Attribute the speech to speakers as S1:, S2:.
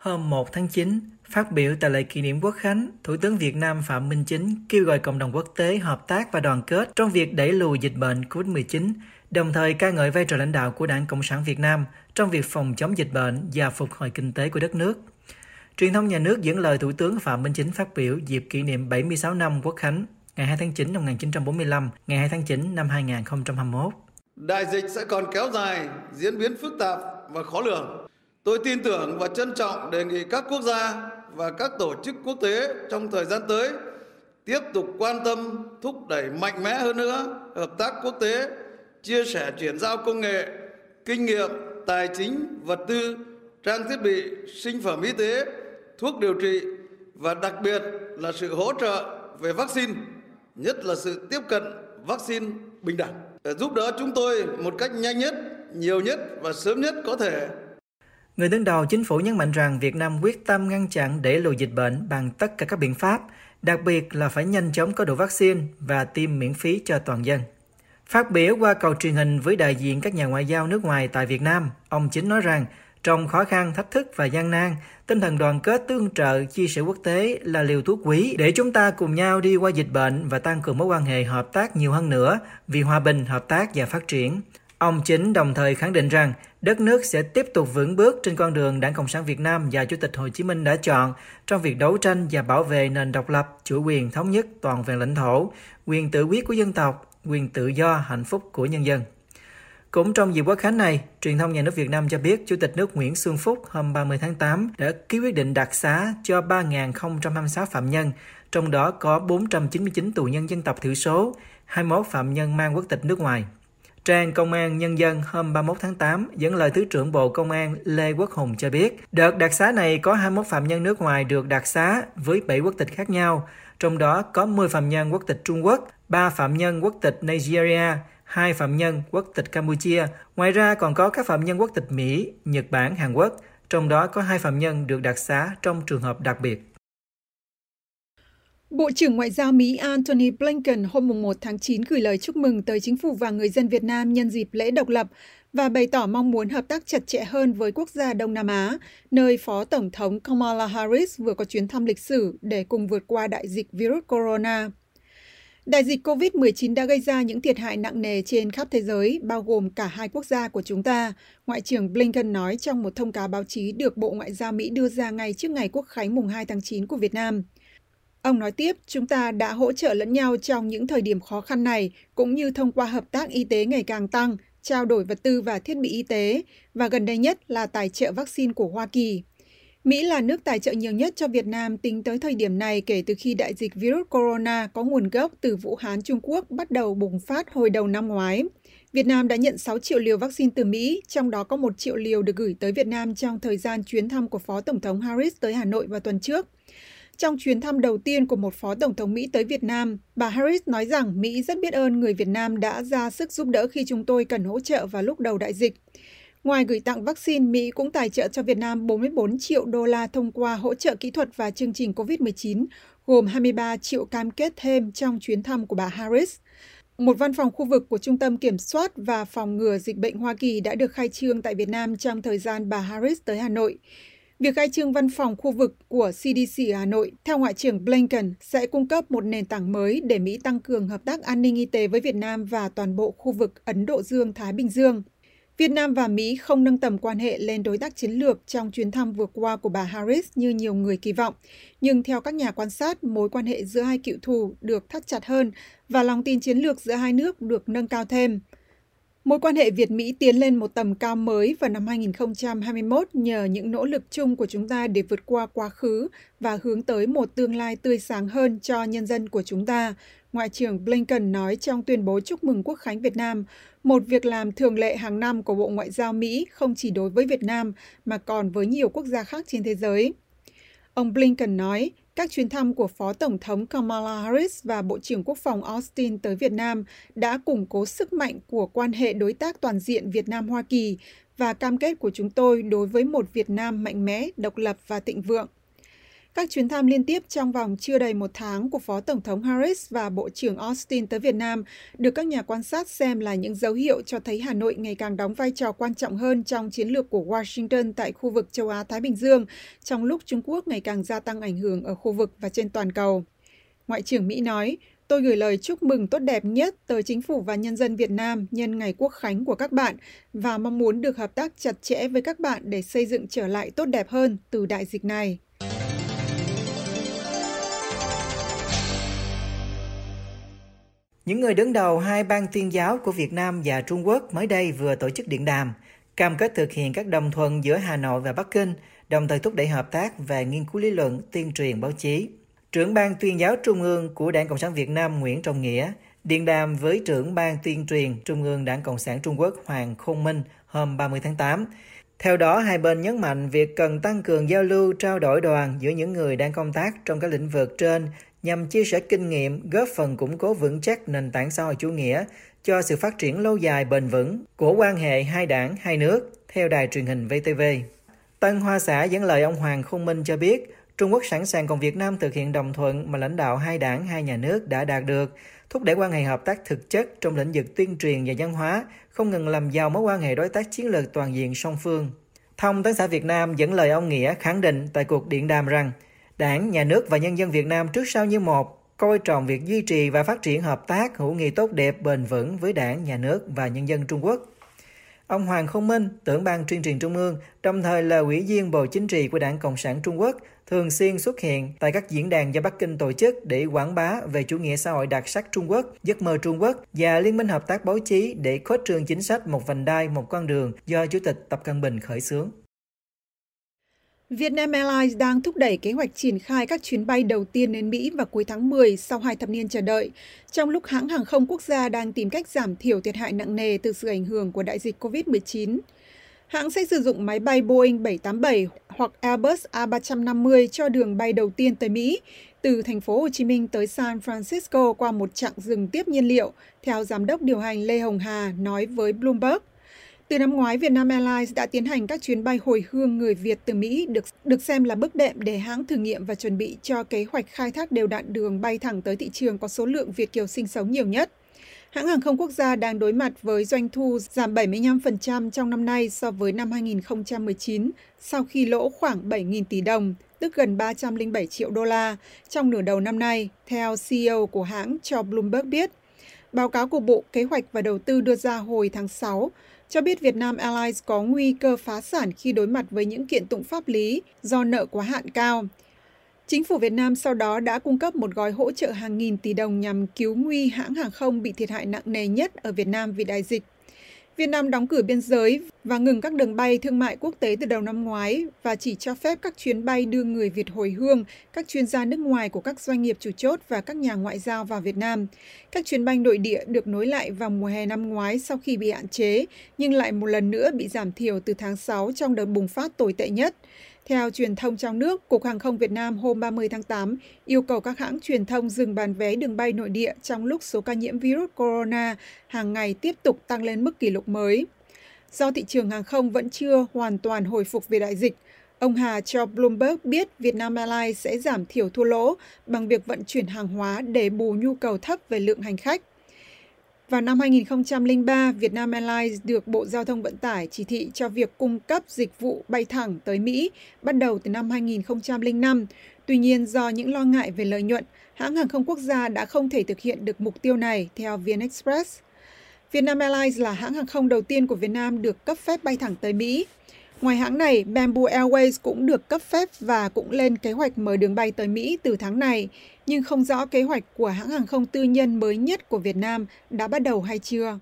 S1: Hôm 1 tháng 9, phát biểu tại lễ kỷ niệm quốc khánh, Thủ tướng Việt Nam Phạm Minh Chính kêu gọi cộng đồng quốc tế hợp tác và đoàn kết trong việc đẩy lùi dịch bệnh COVID-19, đồng thời ca ngợi vai trò lãnh đạo của Đảng Cộng sản Việt Nam trong việc phòng chống dịch bệnh và phục hồi kinh tế của đất nước. Truyền thông nhà nước dẫn lời Thủ tướng Phạm Minh Chính phát biểu dịp kỷ niệm 76 năm Quốc khánh, ngày 2 tháng 9 năm 1945, ngày 2 tháng 9 năm 2021.
S2: Đại dịch sẽ còn kéo dài, diễn biến phức tạp và khó lường. Tôi tin tưởng và trân trọng đề nghị các quốc gia và các tổ chức quốc tế trong thời gian tới tiếp tục quan tâm thúc đẩy mạnh mẽ hơn nữa hợp tác quốc tế, chia sẻ chuyển giao công nghệ, kinh nghiệm, tài chính, vật tư, trang thiết bị, sinh phẩm y tế, thuốc điều trị và đặc biệt là sự hỗ trợ về vaccine, nhất là sự tiếp cận vaccine bình đẳng, để giúp đỡ chúng tôi một cách nhanh nhất, nhiều nhất và sớm nhất có thể
S1: Người đứng đầu chính phủ nhấn mạnh rằng Việt Nam quyết tâm ngăn chặn để lùi dịch bệnh bằng tất cả các biện pháp, đặc biệt là phải nhanh chóng có đủ vaccine và tiêm miễn phí cho toàn dân. Phát biểu qua cầu truyền hình với đại diện các nhà ngoại giao nước ngoài tại Việt Nam, ông Chính nói rằng trong khó khăn, thách thức và gian nan, tinh thần đoàn kết tương trợ, chia sẻ quốc tế là liều thuốc quý để chúng ta cùng nhau đi qua dịch bệnh và tăng cường mối quan hệ hợp tác nhiều hơn nữa vì hòa bình, hợp tác và phát triển. Ông Chính đồng thời khẳng định rằng đất nước sẽ tiếp tục vững bước trên con đường Đảng Cộng sản Việt Nam và Chủ tịch Hồ Chí Minh đã chọn trong việc đấu tranh và bảo vệ nền độc lập, chủ quyền thống nhất toàn vẹn lãnh thổ, quyền tự quyết của dân tộc, quyền tự do, hạnh phúc của nhân dân. Cũng trong dịp quốc khánh này, truyền thông nhà nước Việt Nam cho biết Chủ tịch nước Nguyễn Xuân Phúc hôm 30 tháng 8 đã ký quyết định đặc xá cho 3.026 phạm nhân, trong đó có 499 tù nhân dân tộc thiểu số, 21 phạm nhân mang quốc tịch nước ngoài. Trang Công an Nhân dân hôm 31 tháng 8 dẫn lời Thứ trưởng Bộ Công an Lê Quốc Hùng cho biết, đợt đặc xá này có 21 phạm nhân nước ngoài được đặc xá với 7 quốc tịch khác nhau, trong đó có 10 phạm nhân quốc tịch Trung Quốc, 3 phạm nhân quốc tịch Nigeria, 2 phạm nhân quốc tịch Campuchia. Ngoài ra còn có các phạm nhân quốc tịch Mỹ, Nhật Bản, Hàn Quốc, trong đó có 2 phạm nhân được đặc xá trong trường hợp đặc biệt.
S3: Bộ trưởng Ngoại giao Mỹ Antony Blinken hôm 1 tháng 9 gửi lời chúc mừng tới chính phủ và người dân Việt Nam nhân dịp lễ độc lập và bày tỏ mong muốn hợp tác chặt chẽ hơn với quốc gia Đông Nam Á, nơi Phó Tổng thống Kamala Harris vừa có chuyến thăm lịch sử để cùng vượt qua đại dịch virus corona. Đại dịch COVID-19 đã gây ra những thiệt hại nặng nề trên khắp thế giới, bao gồm cả hai quốc gia của chúng ta, Ngoại trưởng Blinken nói trong một thông cáo báo chí được Bộ Ngoại giao Mỹ đưa ra ngay trước ngày Quốc khánh mùng 2 tháng 9 của Việt Nam. Ông nói tiếp, chúng ta đã hỗ trợ lẫn nhau trong những thời điểm khó khăn này, cũng như thông qua hợp tác y tế ngày càng tăng, trao đổi vật tư và thiết bị y tế, và gần đây nhất là tài trợ vaccine của Hoa Kỳ. Mỹ là nước tài trợ nhiều nhất cho Việt Nam tính tới thời điểm này kể từ khi đại dịch virus corona có nguồn gốc từ Vũ Hán, Trung Quốc bắt đầu bùng phát hồi đầu năm ngoái. Việt Nam đã nhận 6 triệu liều vaccine từ Mỹ, trong đó có 1 triệu liều được gửi tới Việt Nam trong thời gian chuyến thăm của Phó Tổng thống Harris tới Hà Nội vào tuần trước. Trong chuyến thăm đầu tiên của một phó tổng thống Mỹ tới Việt Nam, bà Harris nói rằng Mỹ rất biết ơn người Việt Nam đã ra sức giúp đỡ khi chúng tôi cần hỗ trợ vào lúc đầu đại dịch. Ngoài gửi tặng vaccine, Mỹ cũng tài trợ cho Việt Nam 44 triệu đô la thông qua hỗ trợ kỹ thuật và chương trình COVID-19, gồm 23 triệu cam kết thêm trong chuyến thăm của bà Harris. Một văn phòng khu vực của Trung tâm Kiểm soát và Phòng ngừa Dịch bệnh Hoa Kỳ đã được khai trương tại Việt Nam trong thời gian bà Harris tới Hà Nội. Việc khai trương văn phòng khu vực của CDC Hà Nội, theo Ngoại trưởng Blinken, sẽ cung cấp một nền tảng mới để Mỹ tăng cường hợp tác an ninh y tế với Việt Nam và toàn bộ khu vực Ấn Độ Dương-Thái Bình Dương. Việt Nam và Mỹ không nâng tầm quan hệ lên đối tác chiến lược trong chuyến thăm vừa qua của bà Harris như nhiều người kỳ vọng, nhưng theo các nhà quan sát, mối quan hệ giữa hai cựu thù được thắt chặt hơn và lòng tin chiến lược giữa hai nước được nâng cao thêm. Mối quan hệ Việt-Mỹ tiến lên một tầm cao mới vào năm 2021 nhờ những nỗ lực chung của chúng ta để vượt qua quá khứ và hướng tới một tương lai tươi sáng hơn cho nhân dân của chúng ta, Ngoại trưởng Blinken nói trong tuyên bố chúc mừng Quốc khánh Việt Nam, một việc làm thường lệ hàng năm của Bộ Ngoại giao Mỹ không chỉ đối với Việt Nam mà còn với nhiều quốc gia khác trên thế giới. Ông Blinken nói, các chuyến thăm của Phó Tổng thống Kamala Harris và Bộ trưởng Quốc phòng Austin tới Việt Nam đã củng cố sức mạnh của quan hệ đối tác toàn diện Việt Nam-Hoa Kỳ và cam kết của chúng tôi đối với một Việt Nam mạnh mẽ, độc lập và thịnh vượng. Các chuyến thăm liên tiếp trong vòng chưa đầy một tháng của Phó Tổng thống Harris và Bộ trưởng Austin tới Việt Nam được các nhà quan sát xem là những dấu hiệu cho thấy Hà Nội ngày càng đóng vai trò quan trọng hơn trong chiến lược của Washington tại khu vực châu Á-Thái Bình Dương, trong lúc Trung Quốc ngày càng gia tăng ảnh hưởng ở khu vực và trên toàn cầu. Ngoại trưởng Mỹ nói, tôi gửi lời chúc mừng tốt đẹp nhất tới chính phủ và nhân dân Việt Nam nhân ngày quốc khánh của các bạn và mong muốn được hợp tác chặt chẽ với các bạn để xây dựng trở lại tốt đẹp hơn từ đại dịch này.
S1: Những người đứng đầu hai ban tuyên giáo của Việt Nam và Trung Quốc mới đây vừa tổ chức điện đàm, cam kết thực hiện các đồng thuận giữa Hà Nội và Bắc Kinh, đồng thời thúc đẩy hợp tác về nghiên cứu lý luận, tuyên truyền báo chí. Trưởng ban tuyên giáo Trung ương của Đảng Cộng sản Việt Nam Nguyễn Trọng Nghĩa điện đàm với trưởng ban tuyên truyền Trung ương Đảng Cộng sản Trung Quốc Hoàng Khôn Minh hôm 30 tháng 8. Theo đó, hai bên nhấn mạnh việc cần tăng cường giao lưu, trao đổi đoàn giữa những người đang công tác trong các lĩnh vực trên nhằm chia sẻ kinh nghiệm, góp phần củng cố vững chắc nền tảng xã hội chủ nghĩa cho sự phát triển lâu dài bền vững của quan hệ hai đảng, hai nước, theo đài truyền hình VTV. Tân Hoa Xã dẫn lời ông Hoàng Khung Minh cho biết, Trung Quốc sẵn sàng cùng Việt Nam thực hiện đồng thuận mà lãnh đạo hai đảng, hai nhà nước đã đạt được, thúc đẩy quan hệ hợp tác thực chất trong lĩnh vực tuyên truyền và văn hóa, không ngừng làm giàu mối quan hệ đối tác chiến lược toàn diện song phương. Thông tấn xã Việt Nam dẫn lời ông Nghĩa khẳng định tại cuộc điện đàm rằng Đảng, Nhà nước và nhân dân Việt Nam trước sau như một coi trọng việc duy trì và phát triển hợp tác hữu nghị tốt đẹp bền vững với Đảng, Nhà nước và nhân dân Trung Quốc. Ông Hoàng Không Minh, trưởng ban tuyên truyền Trung ương, đồng thời là ủy viên Bộ Chính trị của Đảng Cộng sản Trung Quốc, thường xuyên xuất hiện tại các diễn đàn do Bắc Kinh tổ chức để quảng bá về chủ nghĩa xã hội đặc sắc Trung Quốc, giấc mơ Trung Quốc và Liên minh hợp tác báo chí để khuếch trương chính sách một vành đai, một con đường do Chủ tịch Tập Cận Bình khởi xướng.
S3: Vietnam Airlines đang thúc đẩy kế hoạch triển khai các chuyến bay đầu tiên đến Mỹ vào cuối tháng 10 sau hai thập niên chờ đợi, trong lúc hãng hàng không quốc gia đang tìm cách giảm thiểu thiệt hại nặng nề từ sự ảnh hưởng của đại dịch COVID-19. Hãng sẽ sử dụng máy bay Boeing 787 hoặc Airbus A350 cho đường bay đầu tiên tới Mỹ, từ thành phố Hồ Chí Minh tới San Francisco qua một chặng dừng tiếp nhiên liệu, theo giám đốc điều hành Lê Hồng Hà nói với Bloomberg. Từ năm ngoái, Vietnam Airlines đã tiến hành các chuyến bay hồi hương người Việt từ Mỹ được được xem là bước đệm để hãng thử nghiệm và chuẩn bị cho kế hoạch khai thác đều đặn đường bay thẳng tới thị trường có số lượng Việt kiều sinh sống nhiều nhất. Hãng hàng không quốc gia đang đối mặt với doanh thu giảm 75% trong năm nay so với năm 2019 sau khi lỗ khoảng 7.000 tỷ đồng, tức gần 307 triệu đô la trong nửa đầu năm nay, theo CEO của hãng cho Bloomberg biết. Báo cáo của Bộ Kế hoạch và Đầu tư đưa ra hồi tháng 6 cho biết Việt Nam Airlines có nguy cơ phá sản khi đối mặt với những kiện tụng pháp lý do nợ quá hạn cao. Chính phủ Việt Nam sau đó đã cung cấp một gói hỗ trợ hàng nghìn tỷ đồng nhằm cứu nguy hãng hàng không bị thiệt hại nặng nề nhất ở Việt Nam vì đại dịch. Việt Nam đóng cửa biên giới và ngừng các đường bay thương mại quốc tế từ đầu năm ngoái và chỉ cho phép các chuyến bay đưa người Việt hồi hương, các chuyên gia nước ngoài của các doanh nghiệp chủ chốt và các nhà ngoại giao vào Việt Nam. Các chuyến bay nội địa được nối lại vào mùa hè năm ngoái sau khi bị hạn chế, nhưng lại một lần nữa bị giảm thiểu từ tháng 6 trong đợt bùng phát tồi tệ nhất. Theo truyền thông trong nước, Cục Hàng không Việt Nam hôm 30 tháng 8 yêu cầu các hãng truyền thông dừng bán vé đường bay nội địa trong lúc số ca nhiễm virus corona hàng ngày tiếp tục tăng lên mức kỷ lục mới. Do thị trường hàng không vẫn chưa hoàn toàn hồi phục về đại dịch, ông Hà cho Bloomberg biết Vietnam Airlines sẽ giảm thiểu thua lỗ bằng việc vận chuyển hàng hóa để bù nhu cầu thấp về lượng hành khách. Vào năm 2003, Vietnam Airlines được Bộ Giao thông Vận tải chỉ thị cho việc cung cấp dịch vụ bay thẳng tới Mỹ bắt đầu từ năm 2005. Tuy nhiên, do những lo ngại về lợi nhuận, hãng hàng không quốc gia đã không thể thực hiện được mục tiêu này, theo VnExpress. Vietnam Airlines là hãng hàng không đầu tiên của Việt Nam được cấp phép bay thẳng tới Mỹ. Ngoài hãng này, Bamboo Airways cũng được cấp phép và cũng lên kế hoạch mở đường bay tới Mỹ từ tháng này, nhưng không rõ kế hoạch của hãng hàng không tư nhân mới nhất của Việt Nam đã bắt đầu hay chưa.